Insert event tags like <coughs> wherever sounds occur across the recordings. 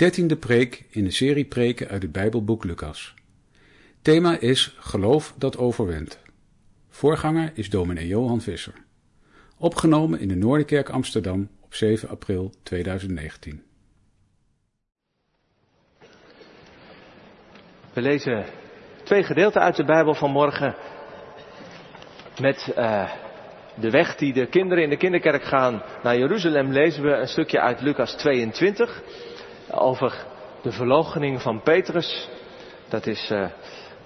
dertiende preek in de serie preken uit het Bijbelboek Lucas. Thema is Geloof dat overwint. Voorganger is dominee Johan Visser. Opgenomen in de Noorderkerk Amsterdam op 7 april 2019. We lezen twee gedeelten uit de Bijbel vanmorgen met uh, de weg die de kinderen in de kinderkerk gaan naar Jeruzalem lezen we een stukje uit Lucas 22 over de verloochening van Petrus. Dat is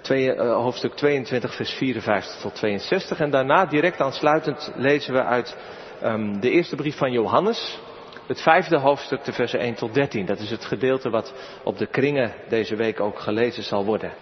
twee, uh, hoofdstuk 22 vers 54 tot 62 en daarna direct aansluitend lezen we uit um, de eerste brief van Johannes. Het vijfde hoofdstuk, de versen 1 tot 13. Dat is het gedeelte wat op de kringen deze week ook gelezen zal worden.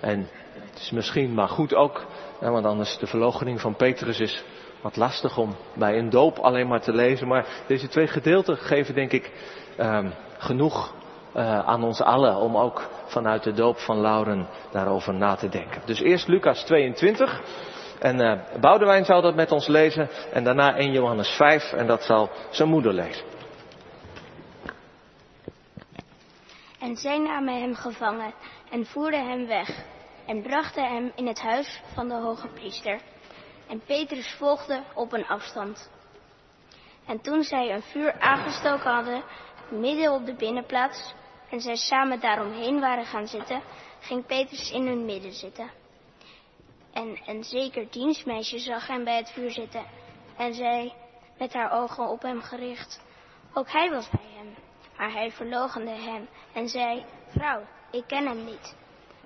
En het is misschien maar goed ook, want anders de verloochening van Petrus is wat lastig om bij een doop alleen maar te lezen. Maar deze twee gedeelten geven denk ik um, genoeg uh, aan ons allen om ook vanuit de doop van Lauren daarover na te denken. Dus eerst Lucas 22. En uh, Boudewijn zal dat met ons lezen. En daarna 1 Johannes 5. En dat zal zijn moeder lezen. En zij namen hem gevangen en voerden hem weg. En brachten hem in het huis van de hoge priester. En Petrus volgde op een afstand. En toen zij een vuur aangestoken hadden, midden op de binnenplaats, en zij samen daaromheen waren gaan zitten, ging Petrus in hun midden zitten. En een zeker dienstmeisje zag hem bij het vuur zitten, en zij, met haar ogen op hem gericht, ook hij was bij hem. Maar hij verloochende hem en zei, vrouw, ik ken hem niet.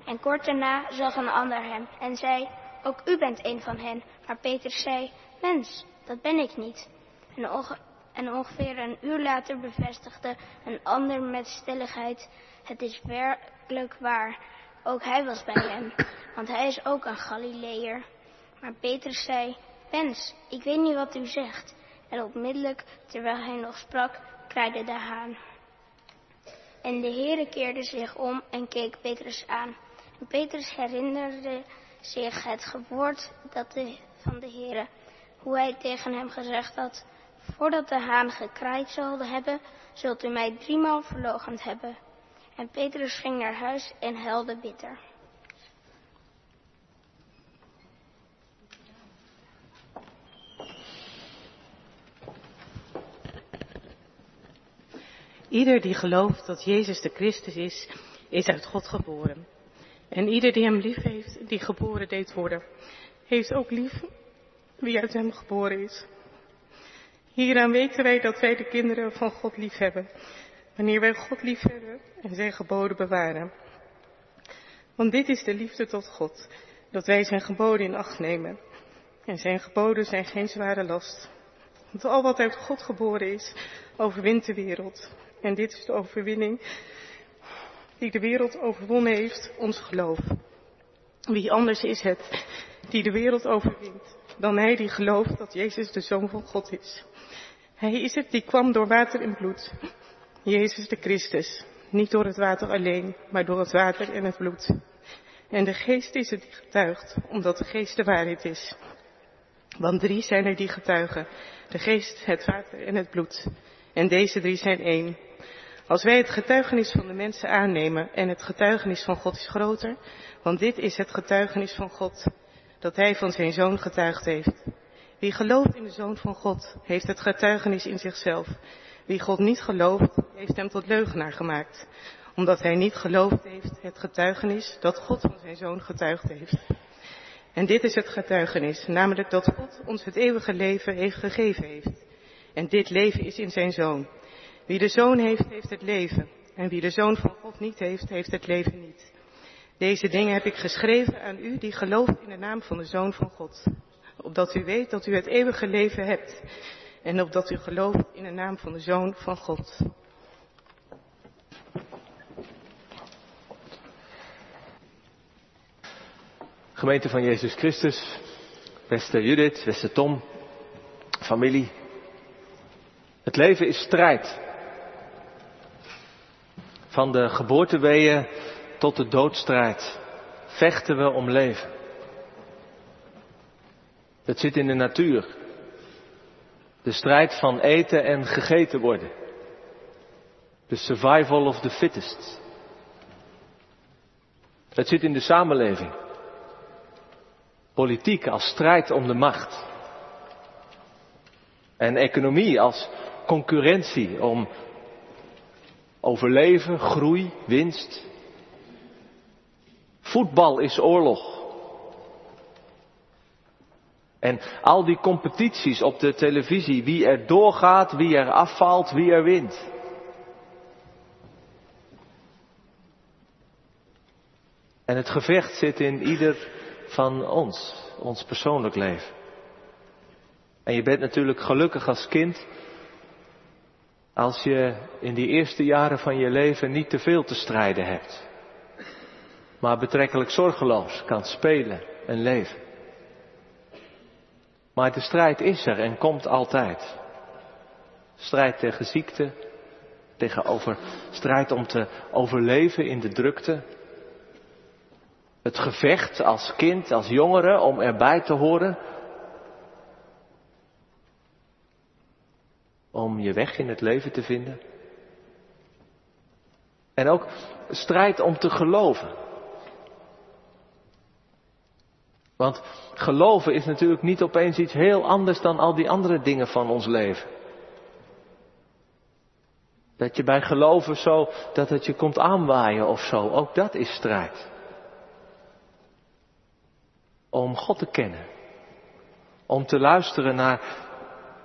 En kort daarna zag een ander hem en zei, ook u bent een van hen. Maar Petrus zei, mens, dat ben ik niet. En, onge en ongeveer een uur later bevestigde een ander met stelligheid, het is werkelijk waar. Ook hij was bij hem, want hij is ook een Galileër. Maar Petrus zei, mens, ik weet niet wat u zegt. En onmiddellijk, terwijl hij nog sprak, kraaide de haan. En de Heere keerde zich om en keek Petrus aan. En Petrus herinnerde zich het geboord dat de, van de Heere, hoe hij tegen hem gezegd had, voordat de haan gekraaid zal hebben, zult u mij driemaal verloochend hebben. En Petrus ging naar huis en huilde bitter. Ieder die gelooft dat Jezus de Christus is, is uit God geboren. En ieder die hem lief heeft, die geboren deed worden, heeft ook lief wie uit hem geboren is. Hieraan weten wij dat wij de kinderen van God lief hebben, wanneer wij God lief hebben en zijn geboden bewaren. Want dit is de liefde tot God, dat wij zijn geboden in acht nemen. En zijn geboden zijn geen zware last. Want al wat uit God geboren is, overwint de wereld. En dit is de overwinning die de wereld overwonnen heeft, ons geloof. Wie anders is het die de wereld overwint dan hij die gelooft dat Jezus de Zoon van God is. Hij is het die kwam door water en bloed. Jezus de Christus. Niet door het water alleen, maar door het water en het bloed. En de geest is het die getuigt, omdat de geest de waarheid is. Want drie zijn er die getuigen. De geest, het water en het bloed. En deze drie zijn één. Als wij het getuigenis van de mensen aannemen en het getuigenis van God is groter, want dit is het getuigenis van God, dat Hij van Zijn Zoon getuigd heeft. Wie gelooft in de Zoon van God, heeft het getuigenis in zichzelf. Wie God niet gelooft, heeft Hem tot leugenaar gemaakt, omdat Hij niet geloofd heeft het getuigenis dat God van Zijn Zoon getuigd heeft. En dit is het getuigenis, namelijk dat God ons het eeuwige leven heeft gegeven heeft. En dit leven is in Zijn Zoon. Wie de zoon heeft, heeft het leven. En wie de zoon van God niet heeft, heeft het leven niet. Deze dingen heb ik geschreven aan u die gelooft in de naam van de zoon van God. Opdat u weet dat u het eeuwige leven hebt. En opdat u gelooft in de naam van de zoon van God. Gemeente van Jezus Christus, beste Judith, beste Tom, familie. Het leven is strijd. Van de geboorteweeën tot de doodstrijd vechten we om leven. Het zit in de natuur. De strijd van eten en gegeten worden. De survival of the fittest. Het zit in de samenleving. Politiek als strijd om de macht. En economie als concurrentie om overleven, groei, winst. Voetbal is oorlog. En al die competities op de televisie, wie er doorgaat, wie er afvalt, wie er wint. En het gevecht zit in ieder van ons, ons persoonlijk leven. En je bent natuurlijk gelukkig als kind als je in die eerste jaren van je leven niet te veel te strijden hebt, maar betrekkelijk zorgeloos kan spelen en leven. Maar de strijd is er en komt altijd. Strijd tegen ziekte, tegen over, strijd om te overleven in de drukte. Het gevecht als kind, als jongere om erbij te horen. Om je weg in het leven te vinden. En ook strijd om te geloven. Want geloven is natuurlijk niet opeens iets heel anders dan al die andere dingen van ons leven. Dat je bij geloven zo, dat het je komt aanwaaien of zo, ook dat is strijd. Om God te kennen. Om te luisteren naar,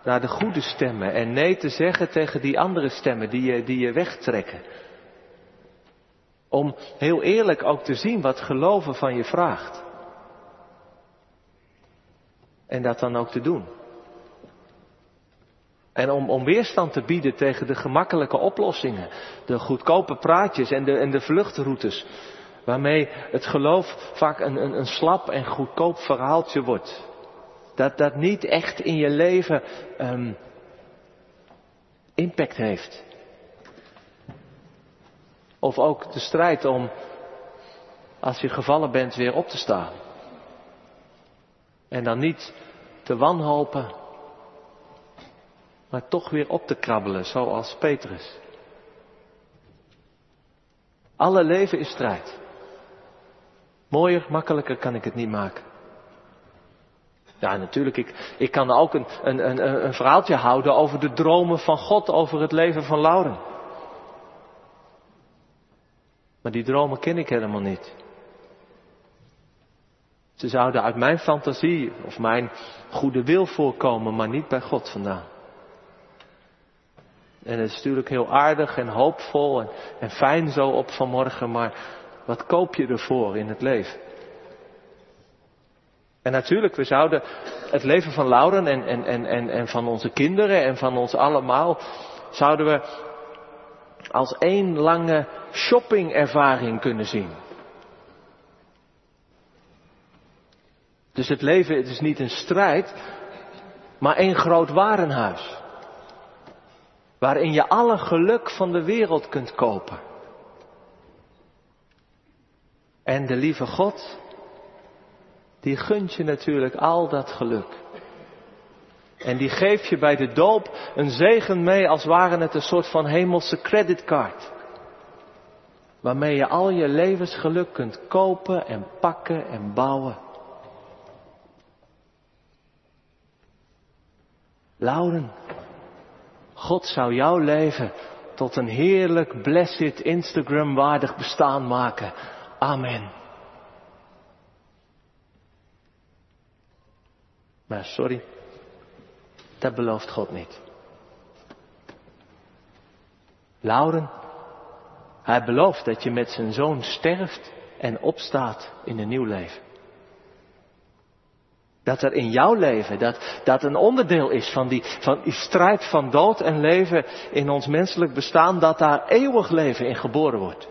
naar de goede stemmen en nee te zeggen tegen die andere stemmen die je, die je wegtrekken. Om heel eerlijk ook te zien wat geloven van je vraagt. En dat dan ook te doen. En om, om weerstand te bieden tegen de gemakkelijke oplossingen, de goedkope praatjes en de, en de vluchtroutes, waarmee het geloof vaak een, een, een slap en goedkoop verhaaltje wordt. Dat dat niet echt in je leven um, impact heeft. Of ook de strijd om, als je gevallen bent, weer op te staan. En dan niet te wanhopen, maar toch weer op te krabbelen, zoals Petrus. Alle leven is strijd. Mooier, makkelijker kan ik het niet maken. Ja, natuurlijk, ik, ik kan ook een, een, een, een verhaaltje houden over de dromen van God over het leven van Lauren. Maar die dromen ken ik helemaal niet. Ze zouden uit mijn fantasie of mijn goede wil voorkomen, maar niet bij God vandaan. En het is natuurlijk heel aardig en hoopvol en, en fijn zo op vanmorgen, maar wat koop je ervoor in het leven? En natuurlijk, we zouden het leven van Lauren en, en, en, en, en van onze kinderen en van ons allemaal, zouden we als één lange shoppingervaring kunnen zien. Dus het leven het is niet een strijd, maar één groot warenhuis. Waarin je alle geluk van de wereld kunt kopen. En de lieve God, die gunt je natuurlijk al dat geluk. En die geeft je bij de doop een zegen mee als ware het een soort van hemelse creditcard. Waarmee je al je levensgeluk kunt kopen en pakken en bouwen. Lauren, God zou jouw leven tot een heerlijk, blessed, Instagram-waardig bestaan maken. Amen. Maar sorry, dat belooft God niet. Lauren, hij belooft dat je met zijn zoon sterft en opstaat in een nieuw leven. Dat er in jouw leven, dat, dat een onderdeel is van die, van die strijd van dood en leven in ons menselijk bestaan, dat daar eeuwig leven in geboren wordt.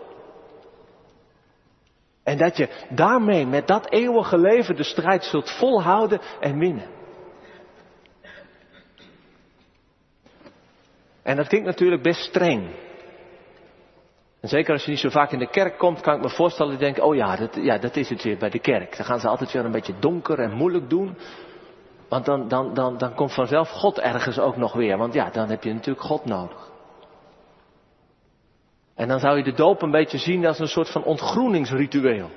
En dat je daarmee, met dat eeuwige leven, de strijd zult volhouden en winnen. En dat klinkt natuurlijk best streng. En zeker als je niet zo vaak in de kerk komt, kan ik me voorstellen, dat je denkt, oh ja dat, ja, dat is het weer bij de kerk. Dan gaan ze altijd weer een beetje donker en moeilijk doen. Want dan, dan, dan, dan komt vanzelf God ergens ook nog weer. Want ja, dan heb je natuurlijk God nodig. En dan zou je de doop een beetje zien als een soort van ontgroeningsritueel.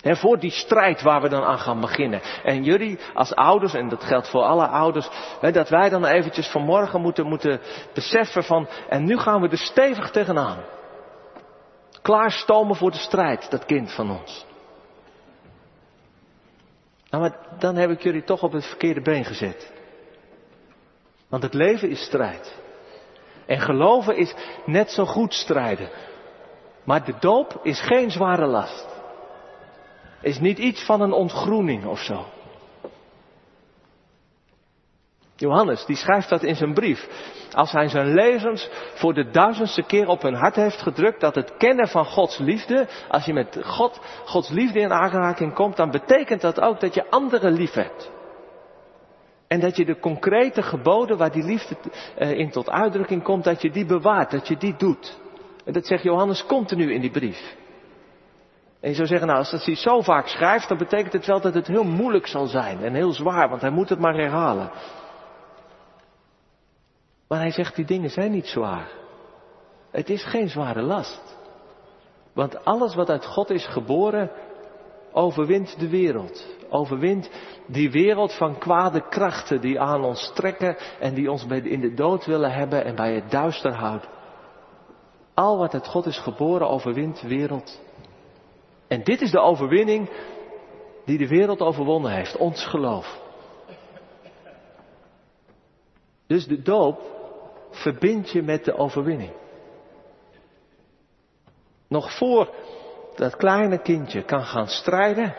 He, voor die strijd waar we dan aan gaan beginnen. En jullie als ouders, en dat geldt voor alle ouders, dat wij dan eventjes vanmorgen moeten, moeten beseffen van, en nu gaan we er stevig tegenaan. Klaarstomen voor de strijd, dat kind van ons. Nou, maar dan heb ik jullie toch op het verkeerde been gezet. Want het leven is strijd. En geloven is net zo goed strijden. Maar de doop is geen zware last. Is niet iets van een ontgroening of zo. Johannes, die schrijft dat in zijn brief. Als hij zijn lezers voor de duizendste keer op hun hart heeft gedrukt dat het kennen van Gods liefde, als je met God, Gods liefde in aanraking komt, dan betekent dat ook dat je anderen lief hebt. En dat je de concrete geboden waar die liefde eh, in tot uitdrukking komt, dat je die bewaart, dat je die doet. En dat zegt Johannes continu in die brief. En je zou zeggen, nou, als dat hij zo vaak schrijft, dan betekent het wel dat het heel moeilijk zal zijn en heel zwaar, want hij moet het maar herhalen. Maar hij zegt, die dingen zijn niet zwaar. Het is geen zware last. Want alles wat uit God is geboren, overwint de wereld. Overwint die wereld van kwade krachten die aan ons trekken en die ons in de dood willen hebben en bij het duister houden. Al wat uit God is geboren, overwint de wereld. En dit is de overwinning die de wereld overwonnen heeft, ons geloof. Dus de doop verbindt je met de overwinning. Nog voor dat kleine kindje kan gaan strijden,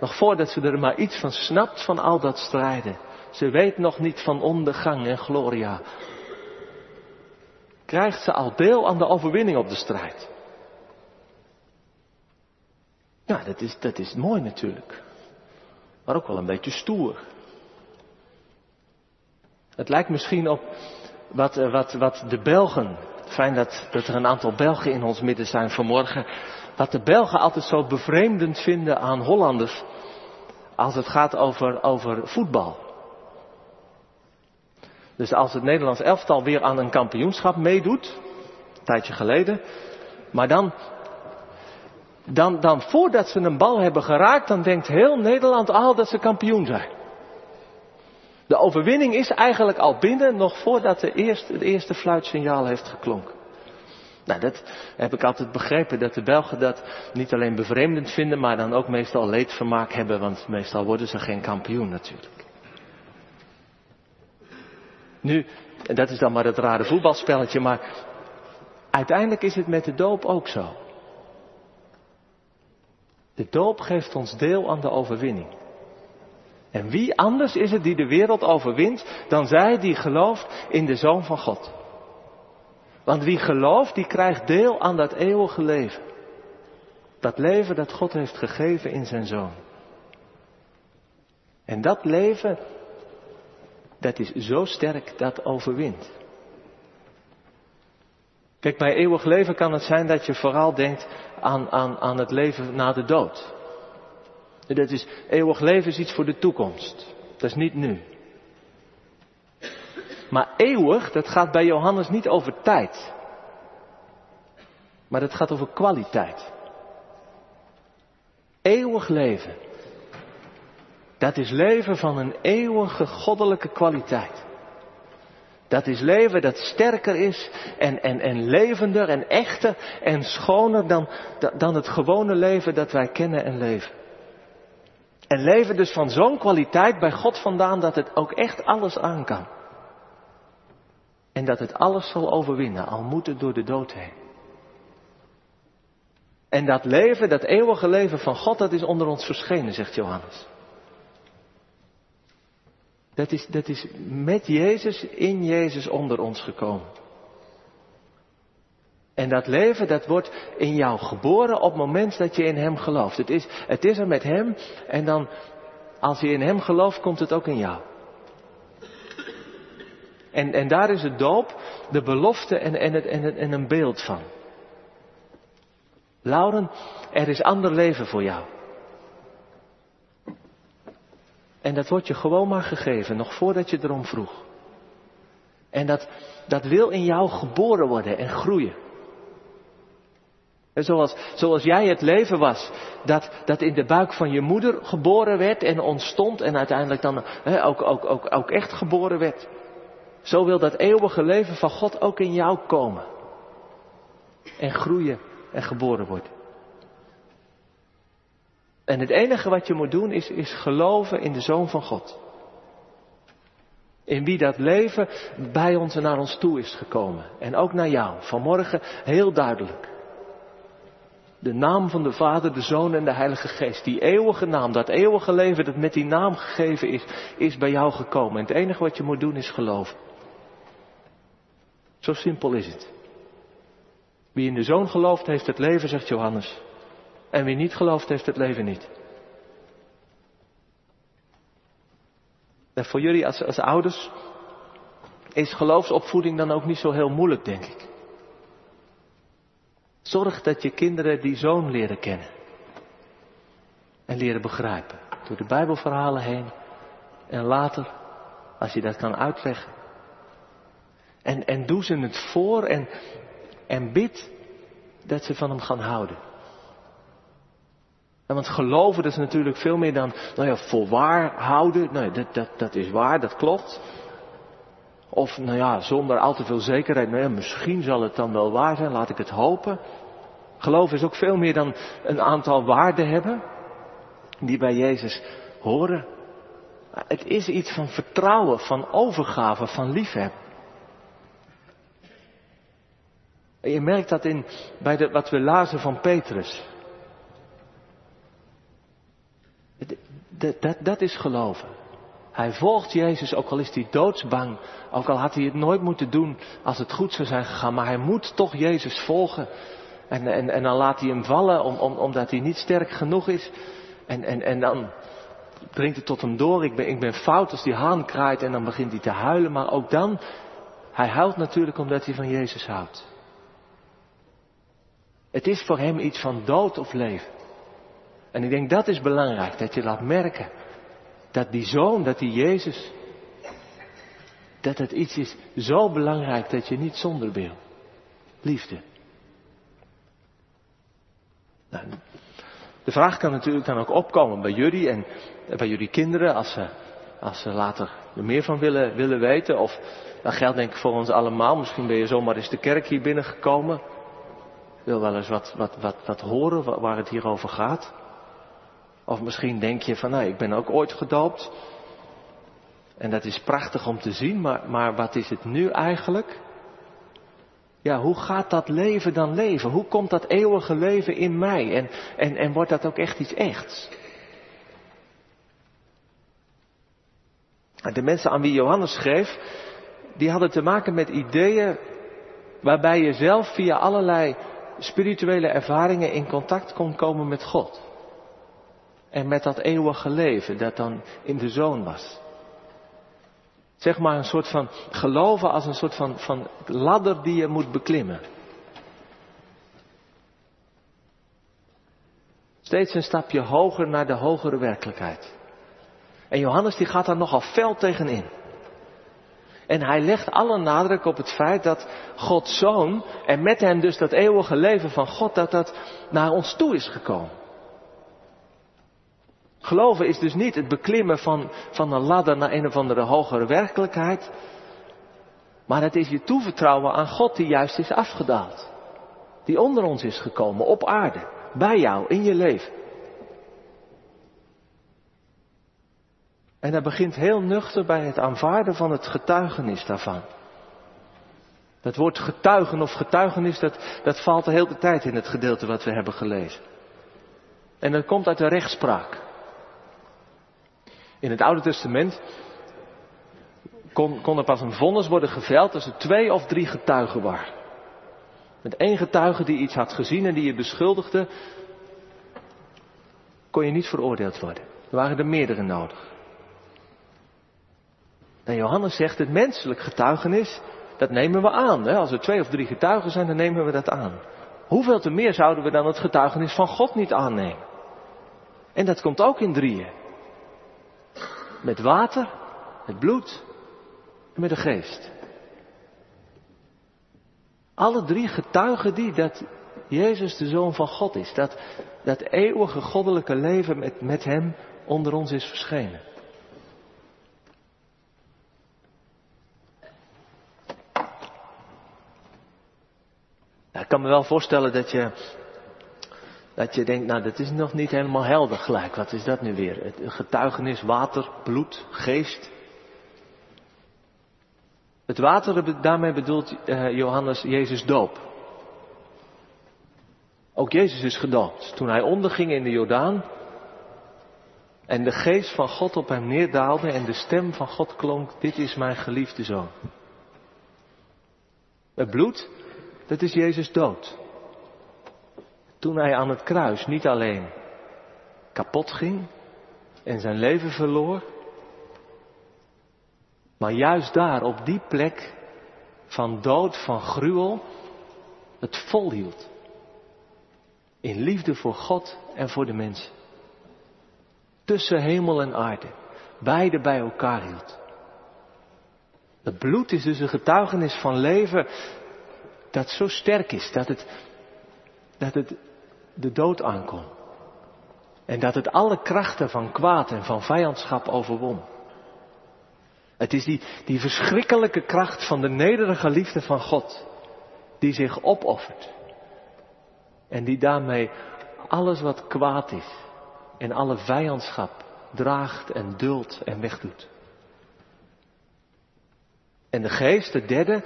nog voordat ze er maar iets van snapt van al dat strijden, ze weet nog niet van ondergang en gloria, krijgt ze al deel aan de overwinning op de strijd. Ja, dat is, dat is mooi natuurlijk. Maar ook wel een beetje stoer. Het lijkt misschien op wat, eh, wat, wat de Belgen, fijn dat, dat er een aantal Belgen in ons midden zijn vanmorgen, wat de Belgen altijd zo bevreemdend vinden aan Hollanders als het gaat over, over voetbal. Dus als het Nederlands elftal weer aan een kampioenschap meedoet, een tijdje geleden, maar dan, dan, dan voordat ze een bal hebben geraakt, dan denkt heel Nederland al dat ze kampioen zijn. De overwinning is eigenlijk al binnen, nog voordat de eerste, het eerste fluitsignaal heeft geklonken. Nou, dat heb ik altijd begrepen, dat de Belgen dat niet alleen bevreemdend vinden, maar dan ook meestal leedvermaak hebben, want meestal worden ze geen kampioen natuurlijk. Nu, dat is dan maar het rare voetbalspelletje, maar uiteindelijk is het met de doop ook zo. De doop geeft ons deel aan de overwinning. En wie anders is het die de wereld overwint dan zij die gelooft in de Zoon van God? Want wie gelooft, die krijgt deel aan dat eeuwige leven. Dat leven dat God heeft gegeven in zijn Zoon. En dat leven, dat is zo sterk dat overwint. Kijk, bij eeuwig leven kan het zijn dat je vooral denkt aan, aan, aan het leven na de dood. Dat is, eeuwig leven is iets voor de toekomst. Dat is niet nu. Maar eeuwig, dat gaat bij Johannes niet over tijd. Maar dat gaat over kwaliteit. Eeuwig leven. Dat is leven van een eeuwige goddelijke kwaliteit. Dat is leven dat sterker is en, en, en levender en echter en schoner dan, dan het gewone leven dat wij kennen en leven. En leven dus van zo'n kwaliteit bij God vandaan dat het ook echt alles aan kan. En dat het alles zal overwinnen, al moet het door de dood heen. En dat leven, dat eeuwige leven van God, dat is onder ons verschenen, zegt Johannes. Dat is, dat is met Jezus, in Jezus onder ons gekomen. En dat leven, dat wordt in jou geboren op het moment dat je in Hem gelooft. Het is, het is er met Hem en dan, als je in Hem gelooft, komt het ook in jou. En, en daar is het doop, de belofte en, en, het, en, een beeld van. Lauren, er is ander leven voor jou. En dat wordt je gewoon maar gegeven, nog voordat je erom vroeg. En dat, dat wil in jou geboren worden en groeien. En zoals, zoals jij het leven was, dat, dat in de buik van je moeder geboren werd en ontstond en uiteindelijk dan ook, ook, ook, ook echt geboren werd. Zo wil dat eeuwige leven van God ook in jou komen. En groeien en geboren worden. En het enige wat je moet doen is, is geloven in de Zoon van God. In wie dat leven bij ons en naar ons toe is gekomen. En ook naar jou. Vanmorgen heel duidelijk. De naam van de Vader, de Zoon en de Heilige Geest. Die eeuwige naam, dat eeuwige leven dat met die naam gegeven is, is bij jou gekomen. En het enige wat je moet doen is geloven. Zo simpel is het. Wie in de Zoon gelooft, heeft het leven, zegt Johannes. En wie niet gelooft, heeft het leven niet. En voor jullie als, als ouders is geloofsopvoeding dan ook niet zo heel moeilijk, denk ik. Zorg dat je kinderen die zoon leren kennen. En leren begrijpen. Door de Bijbelverhalen heen. En later, als je dat kan uitleggen. En, en doe ze het voor en, en bid dat ze van hem gaan houden. En want geloven is natuurlijk veel meer dan, nou ja, voor waar houden. Nee, dat, dat, dat is waar, dat klopt. Of, nou ja, zonder al te veel zekerheid. Nou ja, misschien zal het dan wel waar zijn, laat ik het hopen. Geloof is ook veel meer dan een aantal waarden hebben. Die bij Jezus horen. Het is iets van vertrouwen, van overgave, van liefhebben. Je merkt dat in, bij de, wat we lazen van Petrus. Dat, dat, dat is geloven. Hij volgt Jezus, ook al is hij doodsbang. Ook al had hij het nooit moeten doen als het goed zou zijn gegaan. Maar hij moet toch Jezus volgen. En, en, en dan laat hij hem vallen om, om, omdat hij niet sterk genoeg is. En, en, en dan dringt het tot hem door. Ik ben, ik ben fout als die haan kraait en dan begint hij te huilen. Maar ook dan, hij huilt natuurlijk omdat hij van Jezus houdt. Het is voor hem iets van dood of leven. En ik denk dat is belangrijk, dat je laat merken dat die zoon, dat die Jezus, dat het iets is zo belangrijk dat je niet zonder wil. Liefde. Nou, de vraag kan natuurlijk dan ook opkomen bij jullie en bij jullie kinderen als ze, als ze later er meer van willen, willen weten. Of dat geldt denk ik voor ons allemaal. Misschien ben je zomaar eens de kerk hier binnengekomen. Wil wel eens wat, wat, wat, wat horen waar het hier over gaat. Of misschien denk je van, nou, ik ben ook ooit gedoopt. En dat is prachtig om te zien, maar, maar wat is het nu eigenlijk? Ja, hoe gaat dat leven dan leven? Hoe komt dat eeuwige leven in mij? En, en, en wordt dat ook echt iets echts? De mensen aan wie Johannes schreef, die hadden te maken met ideeën waarbij je zelf via allerlei spirituele ervaringen in contact kon komen met God. En met dat eeuwige leven dat dan in de zoon was. Zeg maar een soort van geloven als een soort van, van ladder die je moet beklimmen. Steeds een stapje hoger naar de hogere werkelijkheid. En Johannes die gaat daar nogal fel tegenin. En hij legt alle nadruk op het feit dat Gods zoon en met hem dus dat eeuwige leven van God, dat dat naar ons toe is gekomen. Geloven is dus niet het beklimmen van, van een ladder naar een of andere hogere werkelijkheid. Maar het is je toevertrouwen aan God die juist is afgedaald. Die onder ons is gekomen, op aarde, bij jou, in je leven. En dat begint heel nuchter bij het aanvaarden van het getuigenis daarvan. Dat woord getuigen of getuigenis, dat, dat valt de hele tijd in het gedeelte wat we hebben gelezen. En dat komt uit de rechtspraak. In het Oude Testament kon, kon er pas een vonnis worden geveld als er twee of drie getuigen waren. Met één getuige die iets had gezien en die je beschuldigde, kon je niet veroordeeld worden. Er waren er meerdere nodig. En Johannes zegt het menselijk getuigenis, dat nemen we aan. Hè? Als er twee of drie getuigen zijn, dan nemen we dat aan. Hoeveel te meer zouden we dan het getuigenis van God niet aannemen? En dat komt ook in drieën. Met water, met bloed en met de geest. Alle drie getuigen die dat Jezus de Zoon van God is. Dat dat eeuwige goddelijke leven met, met Hem onder ons is verschenen. Nou, ik kan me wel voorstellen dat je, dat je denkt, nou dat is nog niet helemaal helder gelijk. Wat is dat nu weer? Het getuigenis, water, bloed, geest. Het water, daarmee bedoelt uh, Johannes Jezus doop. Ook Jezus is gedoopt. Toen hij onderging in de Jordaan en de geest van God op hem neerdaalde en de stem van God klonk, dit is mijn geliefde zoon. Het bloed, dat is Jezus dood. Toen hij aan het kruis niet alleen kapot ging en zijn leven verloor, maar juist daar op die plek van dood, van gruwel, het volhield. In liefde voor God en voor de mensen. Tussen hemel en aarde. Beide bij elkaar hield. Het bloed is dus een getuigenis van leven dat zo sterk is dat het, dat het de dood aankon. En dat het alle krachten van kwaad en van vijandschap overwon. Het is die, die verschrikkelijke kracht van de nederige liefde van God, die zich opoffert. En die daarmee alles wat kwaad is en alle vijandschap draagt en duldt en wegdoet. En de geest, de derde,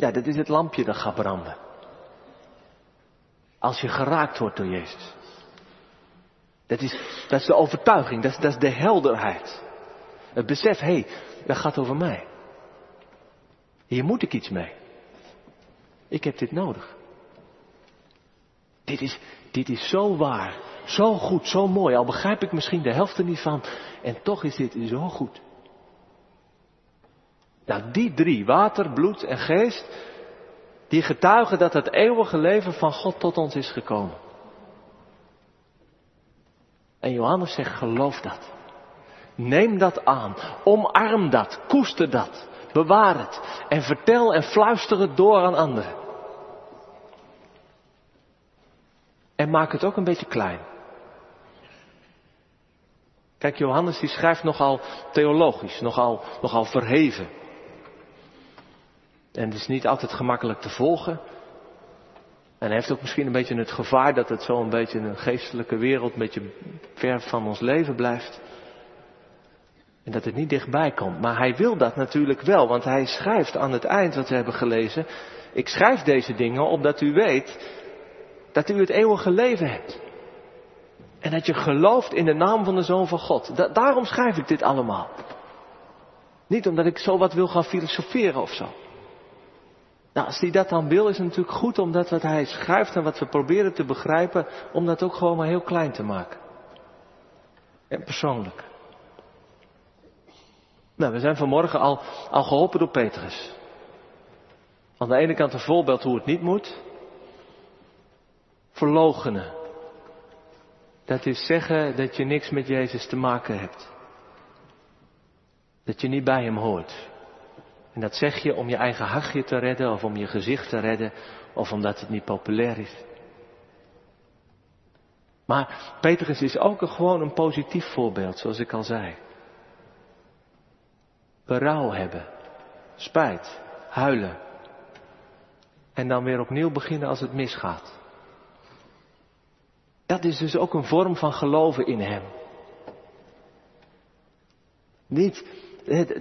ja, dat is het lampje dat gaat branden. Als je geraakt wordt door Jezus. Dat is, dat is de overtuiging, dat is, dat is de helderheid. Het besef, hé, hey, dat gaat over mij. Hier moet ik iets mee. Ik heb dit nodig. Dit is, dit is zo waar, zo goed, zo mooi. Al begrijp ik misschien de helft er niet van. En toch is dit zo goed. Nou, die drie, water, bloed en geest, die getuigen dat het eeuwige leven van God tot ons is gekomen. En Johannes zegt, geloof dat. Neem dat aan. Omarm dat. Koester dat. Bewaar het. En vertel en fluister het door aan anderen. En maak het ook een beetje klein. Kijk, Johannes die schrijft nogal theologisch, nogal, nogal verheven. En het is niet altijd gemakkelijk te volgen. En hij heeft ook misschien een beetje het gevaar dat het zo een beetje een geestelijke wereld een beetje ver van ons leven blijft. En dat het niet dichtbij komt. Maar hij wil dat natuurlijk wel, want hij schrijft aan het eind wat we hebben gelezen. Ik schrijf deze dingen opdat u weet dat u het eeuwige leven hebt. En dat je gelooft in de naam van de Zoon van God. daarom schrijf ik dit allemaal. Niet omdat ik zo wat wil gaan filosoferen of zo. Nou, als hij dat dan wil, is het natuurlijk goed om dat wat hij schrijft en wat we proberen te begrijpen, om dat ook gewoon maar heel klein te maken. En persoonlijk. Nou, we zijn vanmorgen al, al geholpen door Petrus. Aan de ene kant een voorbeeld hoe het niet moet. Verlogenen. Dat is zeggen dat je niks met Jezus te maken hebt. Dat je niet bij hem hoort. En dat zeg je om je eigen hachje te redden of om je gezicht te redden of omdat het niet populair is. Maar Petrus is ook gewoon een positief voorbeeld, zoals ik al zei berouw hebben, spijt, huilen. En dan weer opnieuw beginnen als het misgaat. Dat is dus ook een vorm van geloven in Hem. Niet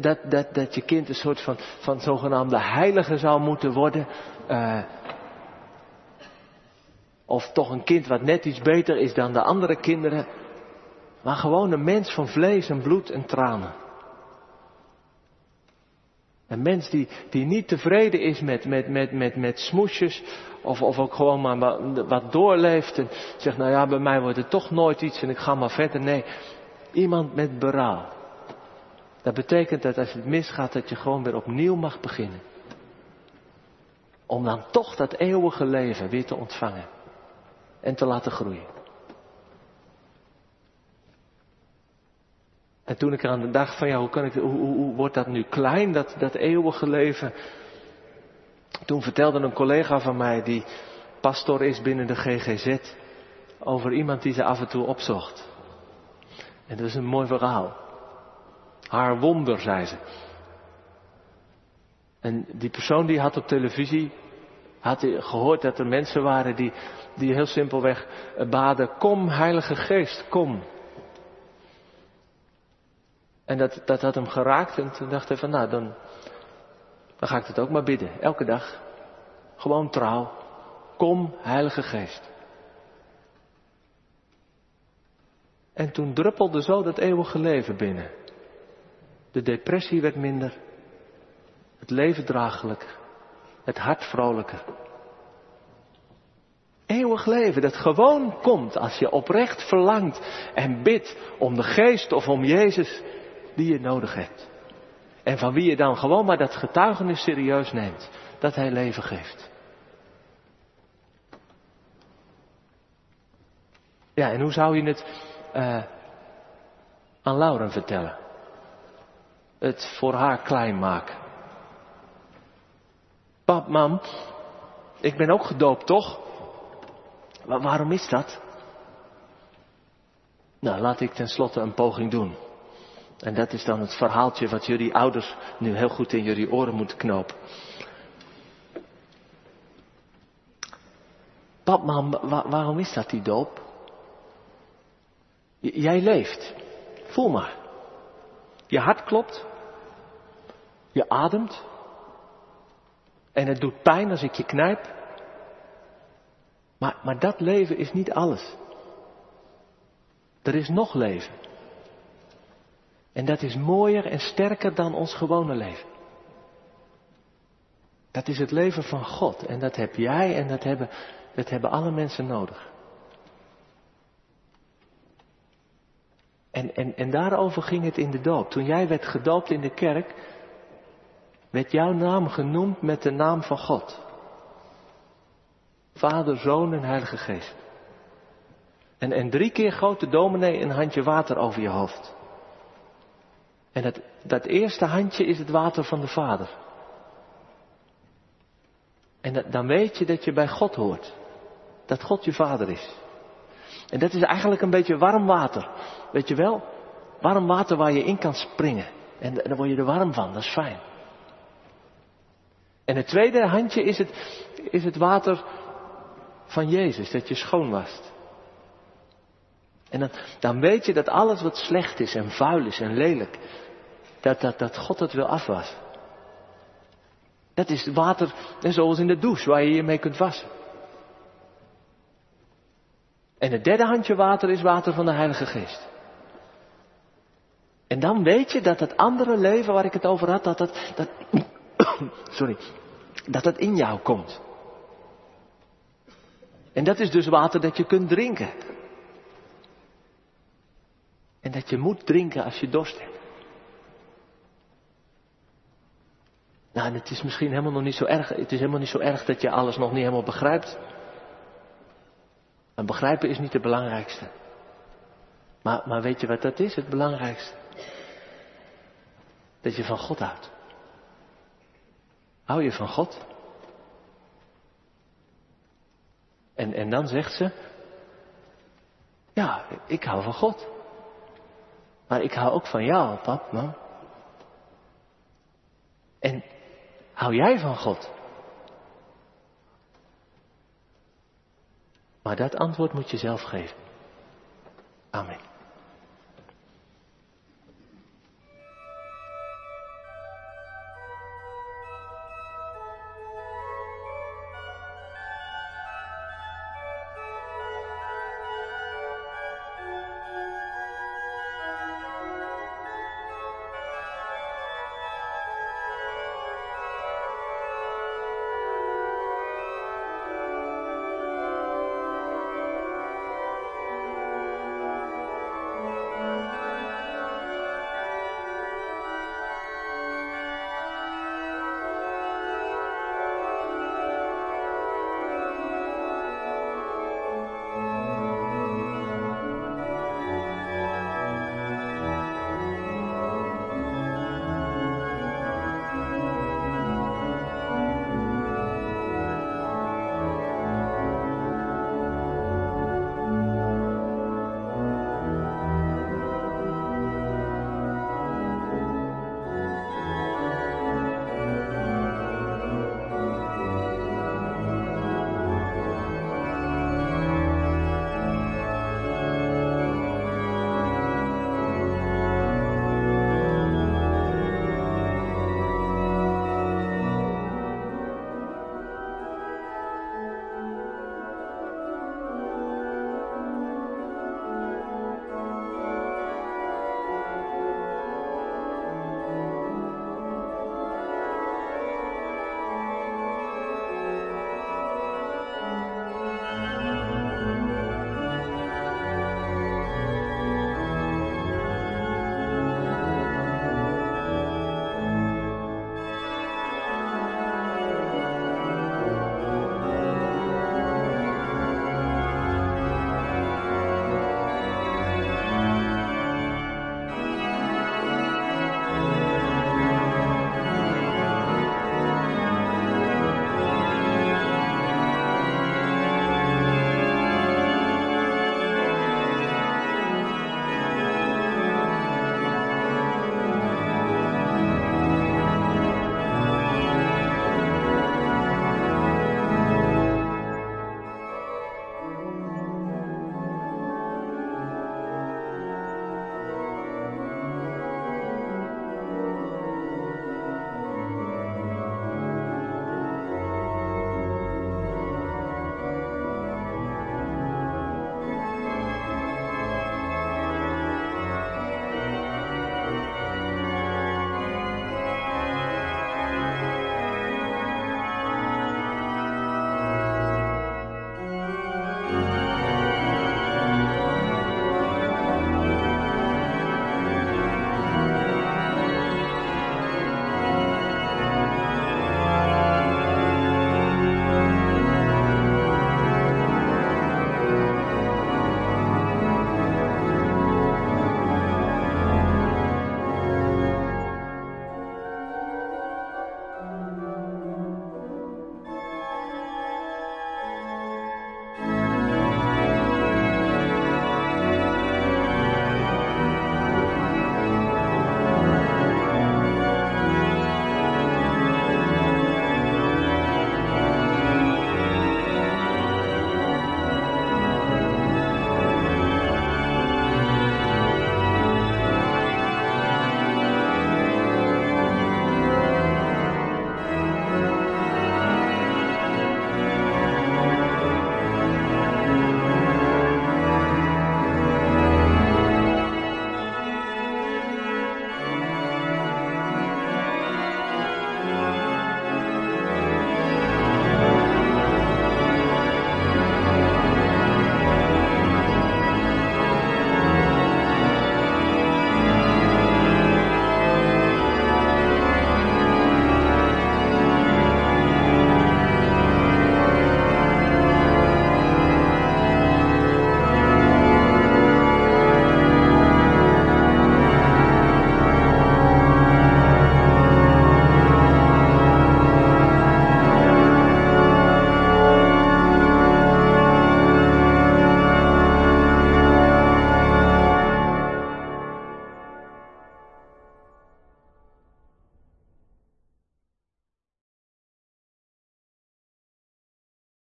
dat, dat, dat je kind een soort van, van zogenaamde heilige zou moeten worden. Uh, of toch een kind wat net iets beter is dan de andere kinderen. Maar gewoon een mens van vlees en bloed en tranen. Een mens die, die niet tevreden is met, met, met, met, met smoesjes, of, of ook gewoon maar wat, wat doorleeft en zegt, nou ja, bij mij wordt het toch nooit iets en ik ga maar verder. Nee, iemand met berouw. Dat betekent dat als het misgaat, dat je gewoon weer opnieuw mag beginnen. Om dan toch dat eeuwige leven weer te ontvangen en te laten groeien. En toen ik aan de dag van, ja, hoe, kan ik, hoe, hoe, wordt dat nu klein, dat, dat eeuwige leven? Toen vertelde een collega van mij, die, pastor is binnen de GGZ over iemand die ze af en toe opzocht. En dat is een mooi verhaal. Haar wonder, zei ze. En die persoon die had op televisie, had gehoord dat er mensen waren die, die heel simpelweg baden, kom Heilige Geest, kom. En dat, dat had hem geraakt en toen dacht hij van nou, dan, dan ga ik het ook maar bidden, elke dag. Gewoon trouw. Kom, Heilige Geest. En toen druppelde zo dat eeuwige leven binnen. De depressie werd minder. Het leven draaglijker. Het hart vrolijker. Eeuwig leven dat gewoon komt als je oprecht verlangt en bidt om de geest of om Jezus die je nodig hebt. En van wie je dan gewoon maar dat getuigenis serieus neemt. Dat hij leven geeft. Ja, en hoe zou je het uh, aan Lauren vertellen? Het voor haar klein maken. Pap, mam, ik ben ook gedoopt, toch? Waarom is dat? Nou, laat ik tenslotte een poging doen. En dat is dan het verhaaltje wat jullie ouders nu heel goed in jullie oren moeten knopen. Pap, mam, waarom is dat die doop? jij leeft. Voel maar. Je hart klopt. Je ademt. En het doet pijn als ik je knijp. Maar, maar dat leven is niet alles. Er is nog leven. En dat is mooier en sterker dan ons gewone leven. Dat is het leven van God. En dat heb jij en dat hebben, dat hebben alle mensen nodig. En, en, en daarover ging het in de doop. Toen jij werd gedoopt in de kerk, werd jouw naam genoemd met de naam van God. Vader, Zoon en Heilige Geest. En, en drie keer goot de dominee een handje water over je hoofd. En dat, dat eerste handje is het water van de Vader. En dan weet je dat je bij God hoort. Dat God je Vader is. En dat is eigenlijk een beetje warm water. Weet je wel? Warm water waar je in kan springen. En dan word je er warm van, dat is fijn. En het tweede handje is het, is het water van Jezus, dat je schoon wast. En dan, dan weet je dat alles wat slecht is en vuil is en lelijk, dat, dat, dat God het wil afwassen. Dat is water, zoals in de douche, waar je je mee kunt wassen. En het derde handje water is water van de Heilige Geest. En dan weet je dat het andere leven waar ik het over had, dat dat, dat <coughs> sorry, dat het in jou komt. En dat is dus water dat je kunt drinken. En dat je moet drinken als je dorst hebt. Nou, en het is misschien helemaal nog niet zo erg. Het is helemaal niet zo erg dat je alles nog niet helemaal begrijpt. En begrijpen is niet het belangrijkste. Maar, maar weet je wat dat is, het belangrijkste? Dat je van God houdt. Hou je van God? En, en dan zegt ze, ja, ik hou van God. Maar ik hou ook van jou, pap, man. En hou jij van God? Maar dat antwoord moet je zelf geven. Amen.